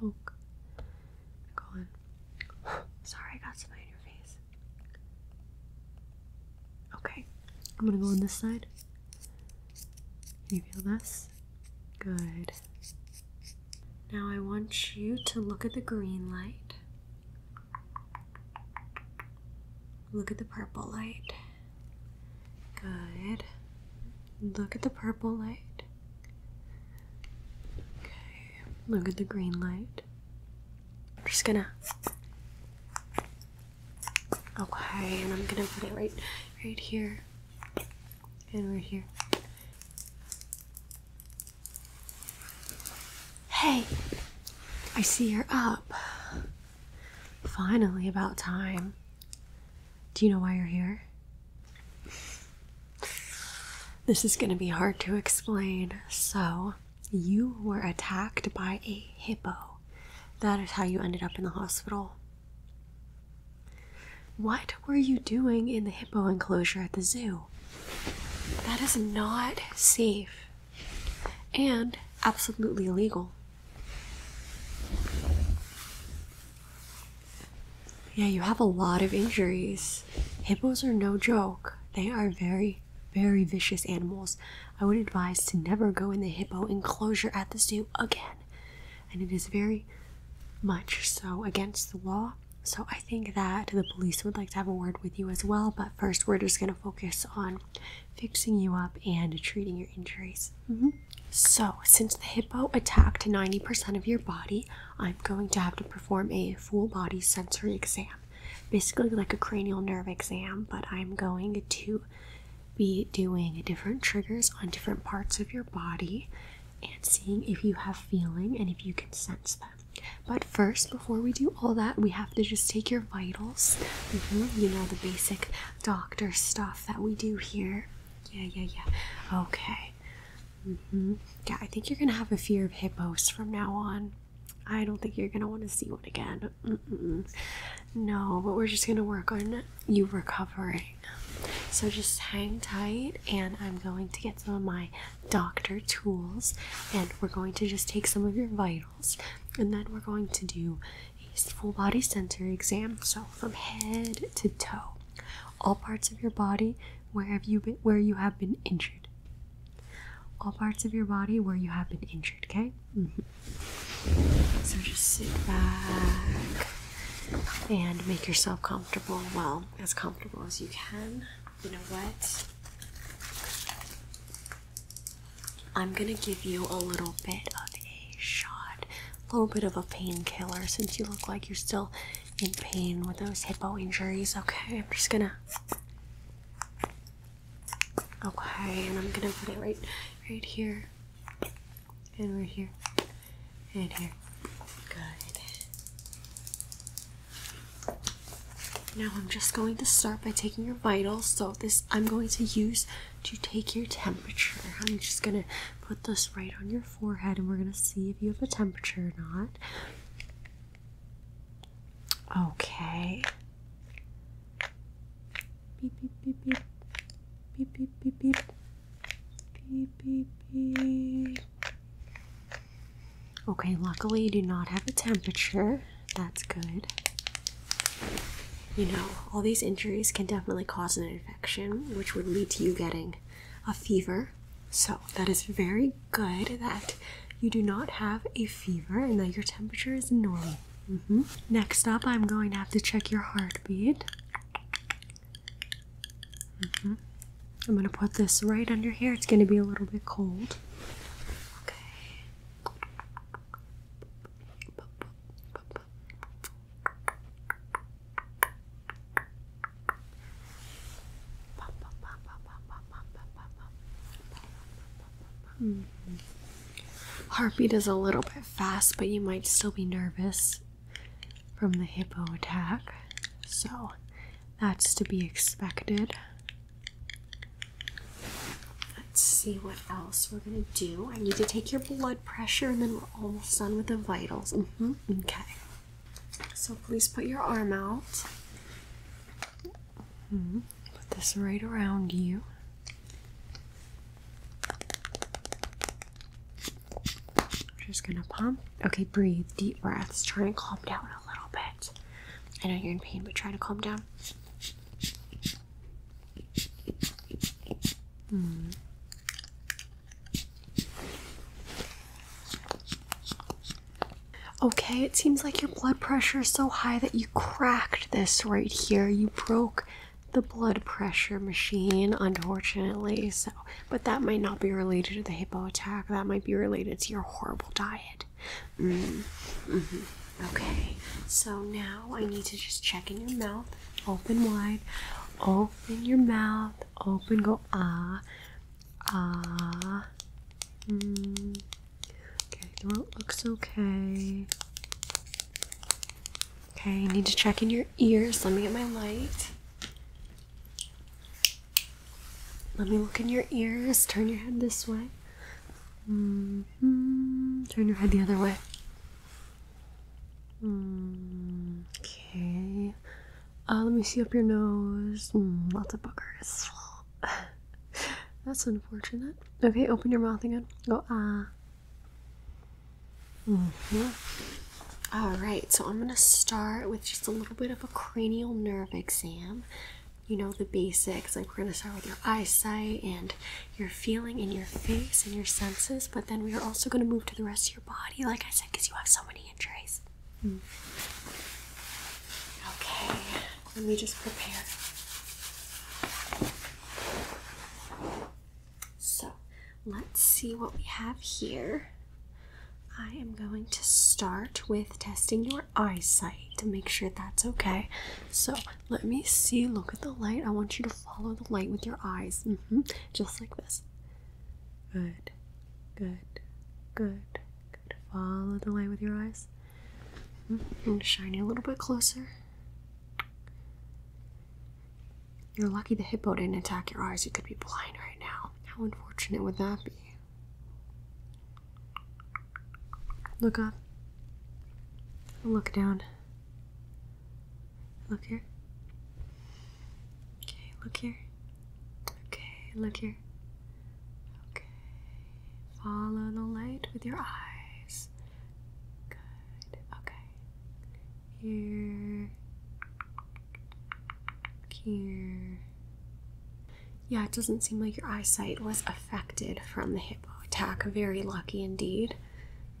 poke. Go on. Sorry, I got some in your face. Okay, I'm gonna go on this side. Can you feel this? Good. Now I want you to look at the green light. Look at the purple light. Good. Look at the purple light. Okay. Look at the green light. I'm just gonna. Okay, and I'm gonna put it right, right here, and right here. Hey, I see you're up. Finally, about time. Do you know why you're here? This is to be hard to explain. So, you were attacked by a hippo. That is how you ended up in the hospital. What were you doing in the hippo enclosure at the zoo? That is not safe and absolutely illegal. Yeah, you have a lot of injuries. Hippos are no joke. They are very, very vicious animals. I would advise to never go in the hippo enclosure at the zoo again. And it is very much so against the law. So I think that the police would like to have a word with you as well. But first, we're just going to focus on fixing you up and treating your injuries. Mhm. So, since the hippo attacked 90% of your body, I'm going to have to perform a full body sensory exam. Basically, like a cranial nerve exam, but I'm going to be doing different triggers on different parts of your body and seeing if you have feeling and if you can sense them. But first, before we do all that, we have to just take your vitals. Mhm, You know, the basic doctor stuff that we do here. Yeah, yeah, yeah. Okay. hmm Yeah, I think you're gonna have a fear of hippos from now on. I don't think you're gonna want to see one again. Mm-mm. No, but we're just gonna work on you recovering. So just hang tight, and I'm going to get some of my doctor tools, and we're going to just take some of your vitals, and then we're going to do a full body sensory exam. So from head to toe, all parts of your body where have you been, where you have been injured. All parts of your body where you have been injured. Okay. Mhm. So just sit back and make yourself comfortable. Well, as comfortable as you can. You know what? I'm gonna give you a little bit of a shot, a little bit of a painkiller since you look like you're still in pain with those hippo injuries. Okay, I'm just gonna. Okay, and I'm gonna put it right, right here, and right here, and here. Good. Now I'm just going to start by taking your vitals. So this I'm going to use to take your temperature. I'm just gonna put this right on your forehead and we're gonna see if you have a temperature or not. Okay. Beep beep beep beep. Beep beep beep beep. Beep beep beep. Okay, luckily you do not have a temperature. That's good you know, all these injuries can definitely cause an infection, which would lead to you getting a fever. So, that is very good that you do not have a fever and that your temperature is normal. hmm Next up, I'm going to have to check your heartbeat. hmm I'm going to put this right under here. It's going to be a little bit cold. Heartbeat is a little bit fast, but you might still be nervous from the hippo attack. So that's to be expected. Let's see what else we're gonna do. I need to take your blood pressure and then we're almost done with the vitals. hmm Okay. So please put your arm out. Mhm. Put this right around you. Just gonna pump. Okay, breathe. Deep breaths. Try and calm down a little bit. I know you're in pain, but try to calm down. Hmm. Okay, it seems like your blood pressure is so high that you cracked this right here. You broke the blood pressure machine, unfortunately. So, but that might not be related to the hippo attack. That might be related to your horrible diet. Mm. hmm Okay, so now I need to just check in your mouth. Open wide. Open your mouth. Open. Go ah, ah. Mm. Okay, throat looks okay. Okay, I need to check in your ears. Let me get my light. Let me look in your ears. Turn your head this way. Mm -hmm. Turn your head the other way. Mm, okay. Uh, let me see up your nose. Mm, lots of boogers. That's unfortunate. Okay, open your mouth again. Go ah. Mm -hmm. All right, so I'm gonna start with just a little bit of a cranial nerve exam. You know the basics, like we're gonna start with your eyesight and your feeling in your face and your senses, but then we are also gonna move to the rest of your body, like I said, because you have so many injuries. Mm. Okay, let me just prepare. So let's see what we have here. I am going to start with testing your eyesight to make sure that's okay. So let me see. Look at the light. I want you to follow the light with your eyes. Mm -hmm. Just like this. Good, good, good, good. Follow the light with your eyes. Mm -hmm. And shine it a little bit closer. You're lucky the hippo didn't attack your eyes. You could be blind right now. How unfortunate would that be? Look up. Look down. Look here. Okay, look here. Okay, look here. Okay. Follow the light with your eyes. Good. Okay. Here. Here. Yeah, it doesn't seem like your eyesight was affected from the hippo attack. Very lucky indeed.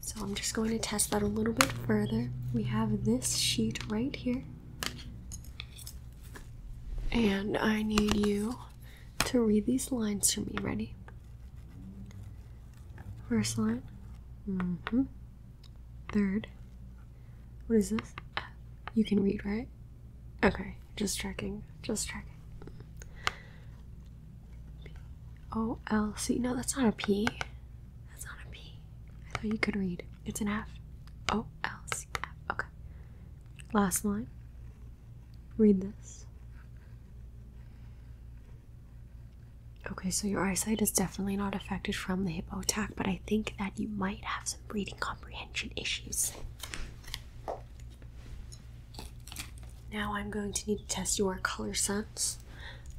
So I'm just going to test that a little bit further. We have this sheet right here. And I need you to read these lines for me. Ready? First line. Mm-hmm. Third. What is this? You can read, right? Okay, just checking. Just checking. O L C. No, that's not a P you could read. It's an F. O L C F. Okay. Last line. Read this. Okay, so your eyesight is definitely not affected from the hippo attack, but I think that you might have some reading comprehension issues. Now I'm going to need to test your color sense.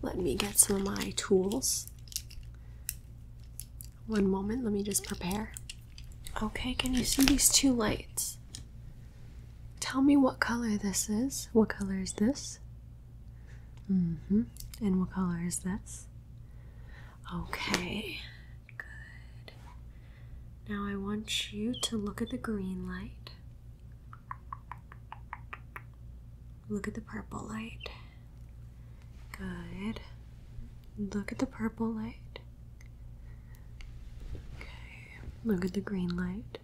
Let me get some of my tools. One moment, let me just prepare. Okay, can you see these two lights? Tell me what color this is. What color is this? Mm-hmm. And what color is this? Okay, good. Now I want you to look at the green light. Look at the purple light. Good. Look at the purple light. Look at the green light.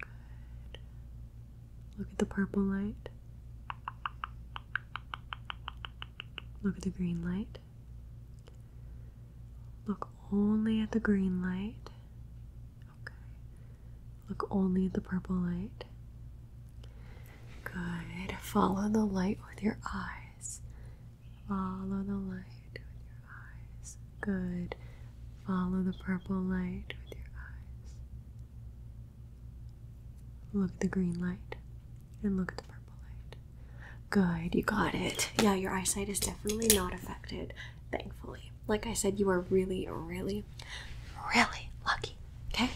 Good. Look at the purple light. Look at the green light. Look only at the green light. Okay. Look only at the purple light. Good. Follow the light with your eyes. Follow the light with your eyes. Good. Follow the purple light with your eyes. Look at the green light and look at the purple light. Good, you got it. Yeah, your eyesight is definitely not affected, thankfully. Like I said, you are really, really, really lucky. Okay?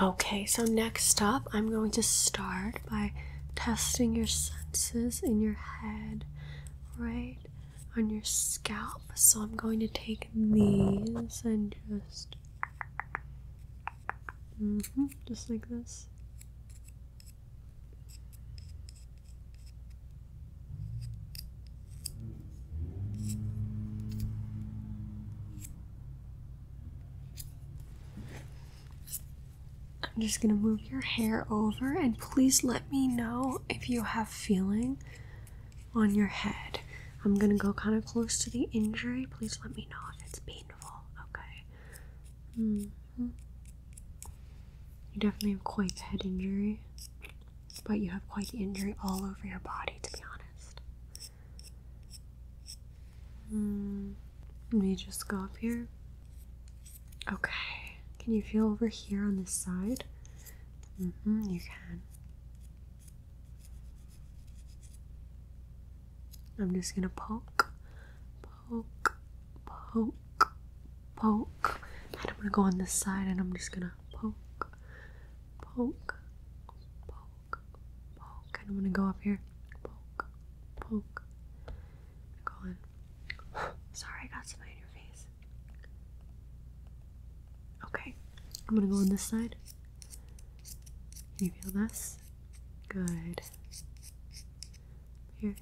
Okay, so next up, I'm going to start by testing your senses in your head, right on your scalp. So I'm going to take these and just, mm-hmm, just like this. I'm just gonna move your hair over and please let me know if you have feeling on your head. I'm gonna go kind of close to the injury. Please let me know if it's painful, okay? Mm -hmm. You definitely have quite the head injury, but you have quite the injury all over your body, to be honest. Mm. Let me just go up here. Okay. Can you feel over here on this side? Mm-hmm, you can. I'm just gonna poke, poke, poke, poke. And I'm gonna go on this side and I'm just gonna poke, poke, poke, poke. And I'm gonna go up here, poke, poke. Go in. Sorry, I got some in your face. Okay. I'm gonna go on this side. Can you feel this? Good. Here.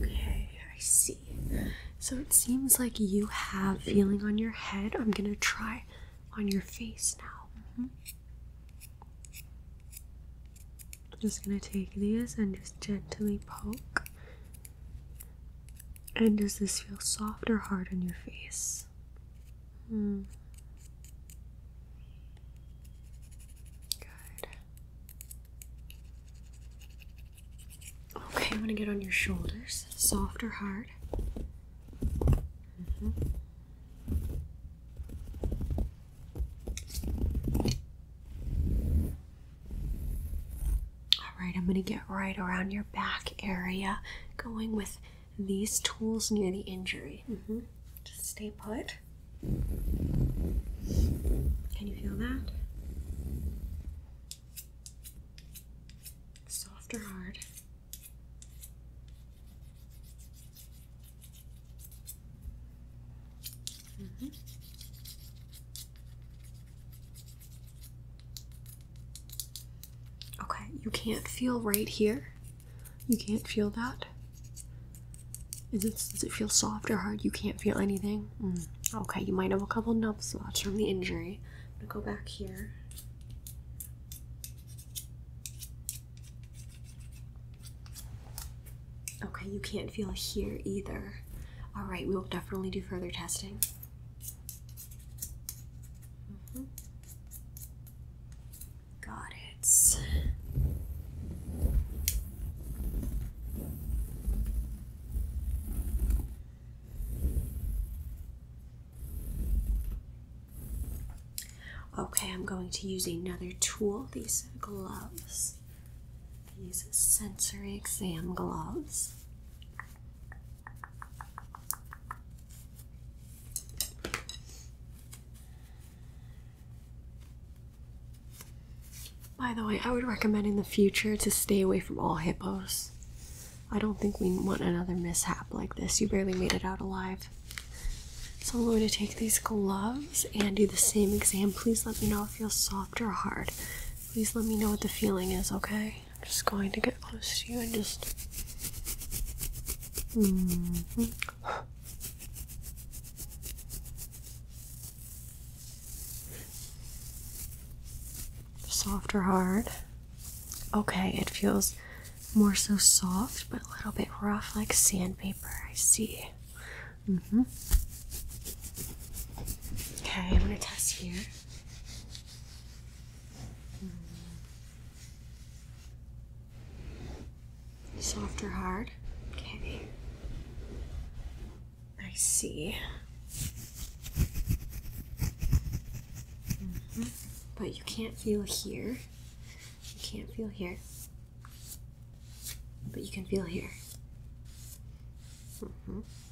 Okay, I see. So it seems like you have feeling on your head. I'm gonna try on your face now. Mm -hmm. I'm just gonna take these and just gently poke. And does this feel soft or hard on your face? Hmm. Good. Okay, I'm gonna get on your shoulders. Soft or hard? Mm -hmm. All right, I'm gonna get right around your back area, going with these tools near the injury. Mm -hmm. Just stay put. Can you feel that? Soft or hard? Okay, you can't feel right here. You can't feel that. Is it, does it feel soft or hard? You can't feel anything? Mm. Okay, you might have a couple numb spots from the injury. I'm gonna go back here. Okay, you can't feel here either. All right, we will definitely do further testing. Mm -hmm. Got it. Okay, I'm going to use another tool, these gloves, these sensory exam gloves. By the way, I would recommend in the future to stay away from all hippos. I don't think we want another mishap like this. You barely made it out alive. So I'm going to take these gloves and do the same exam. Please let me know if it feels soft or hard. Please let me know what the feeling is, okay? I'm just going to get close to you and just. Mm -hmm. Soft or hard? Okay, it feels more so soft, but a little bit rough like sandpaper. I see. Mm hmm. Okay, I'm gonna test here. Soft or hard? Okay. I see. Mm -hmm. But you can't feel here. You can't feel here. But you can feel here. Mm -hmm.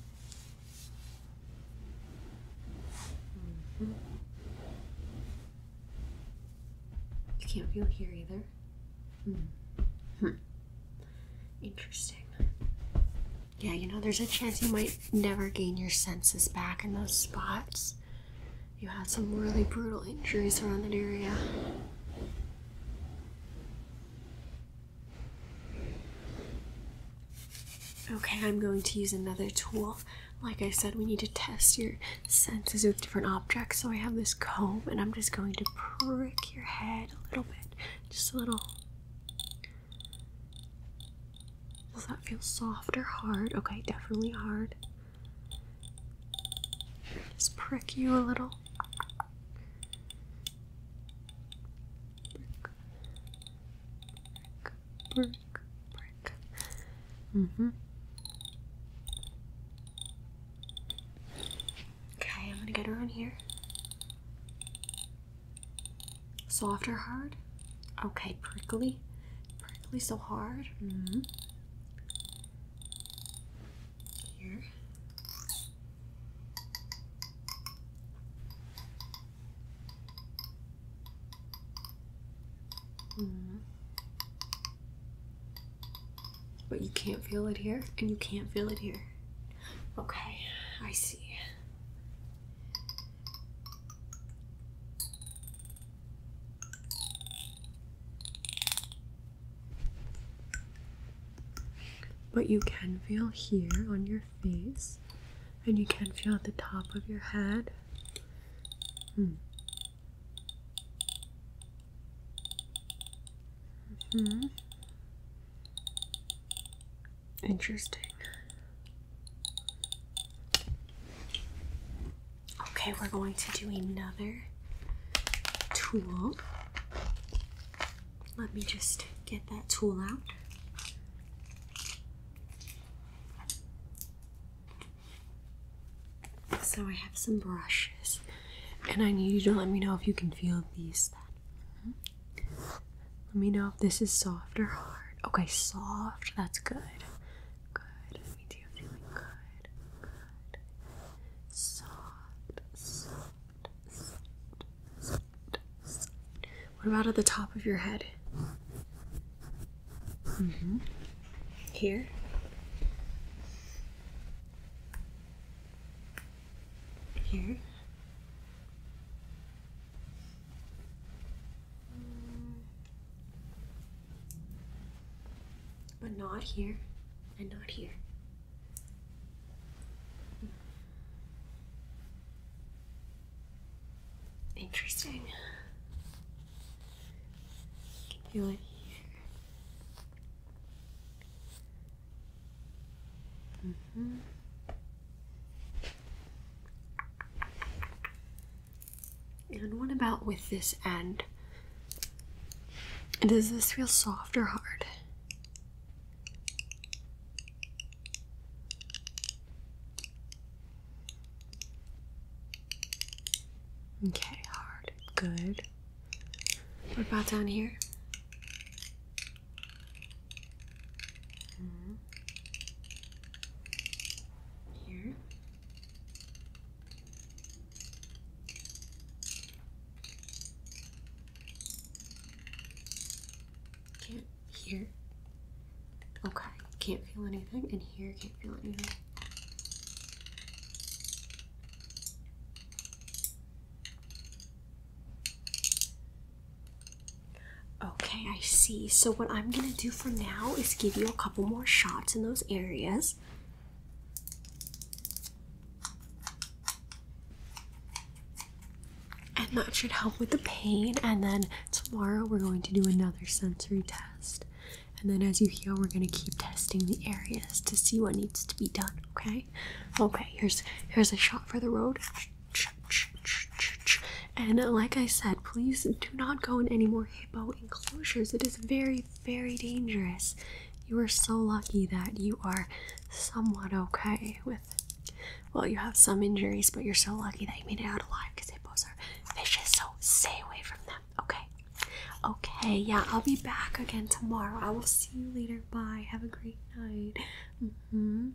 Mm-hmm. You can't feel here either. Hmm. Interesting. Yeah, you know, there's a chance you might never gain your senses back in those spots. You had some really brutal injuries around that area. Okay, I'm going to use another tool. Like I said, we need to test your senses with different objects. So I have this comb and I'm just going to prick your head a little bit. Just a little. Does that feel soft or hard? Okay, definitely hard. Just prick you a little. Prick, prick, prick. Okay, I'm get around here. Soft or hard? Okay, prickly. Prickly so hard. Mm-hmm. Here. Mm. But you can't feel it here, and you can't feel it here. Okay, I see. But you can feel here on your face, and you can feel at the top of your head. Hmm. Hmm. Interesting. Okay, we're going to do another tool. Let me just get that tool out. So I have some brushes, and I need you to let me know if you can feel these. Then let me know if this is soft or hard. Okay, soft. That's good. Good. Let me too. Feeling good. Good. Soft. Soft. Soft. Soft. What about at the top of your head? Mm-hmm. Here. But not here and not here. Interesting. Can feel it here. Mm-hmm. And what about with this end? Does this feel soft or hard? Okay, hard. Good. What about down here? Mhm. Here. Can't hear. Okay, can't feel anything, and here can't feel anything. Okay, I see. So, what I'm gonna do for now is give you a couple more shots in those areas. And that should help with the pain. And then tomorrow we're going to do another sensory test. And then as you heal, we're gonna keep testing the areas to see what needs to be done. Okay? Okay. Here's here's a shot for the road. And like I said, please do not go in any more hippo enclosures. It is very, very dangerous. You are so lucky that you are somewhat okay with. Well, you have some injuries, but you're so lucky that you made it out alive because hippos are vicious. So stay away from them. Okay. Okay. Yeah, I'll be back again tomorrow. I will see you later. Bye. Have a great night. hmm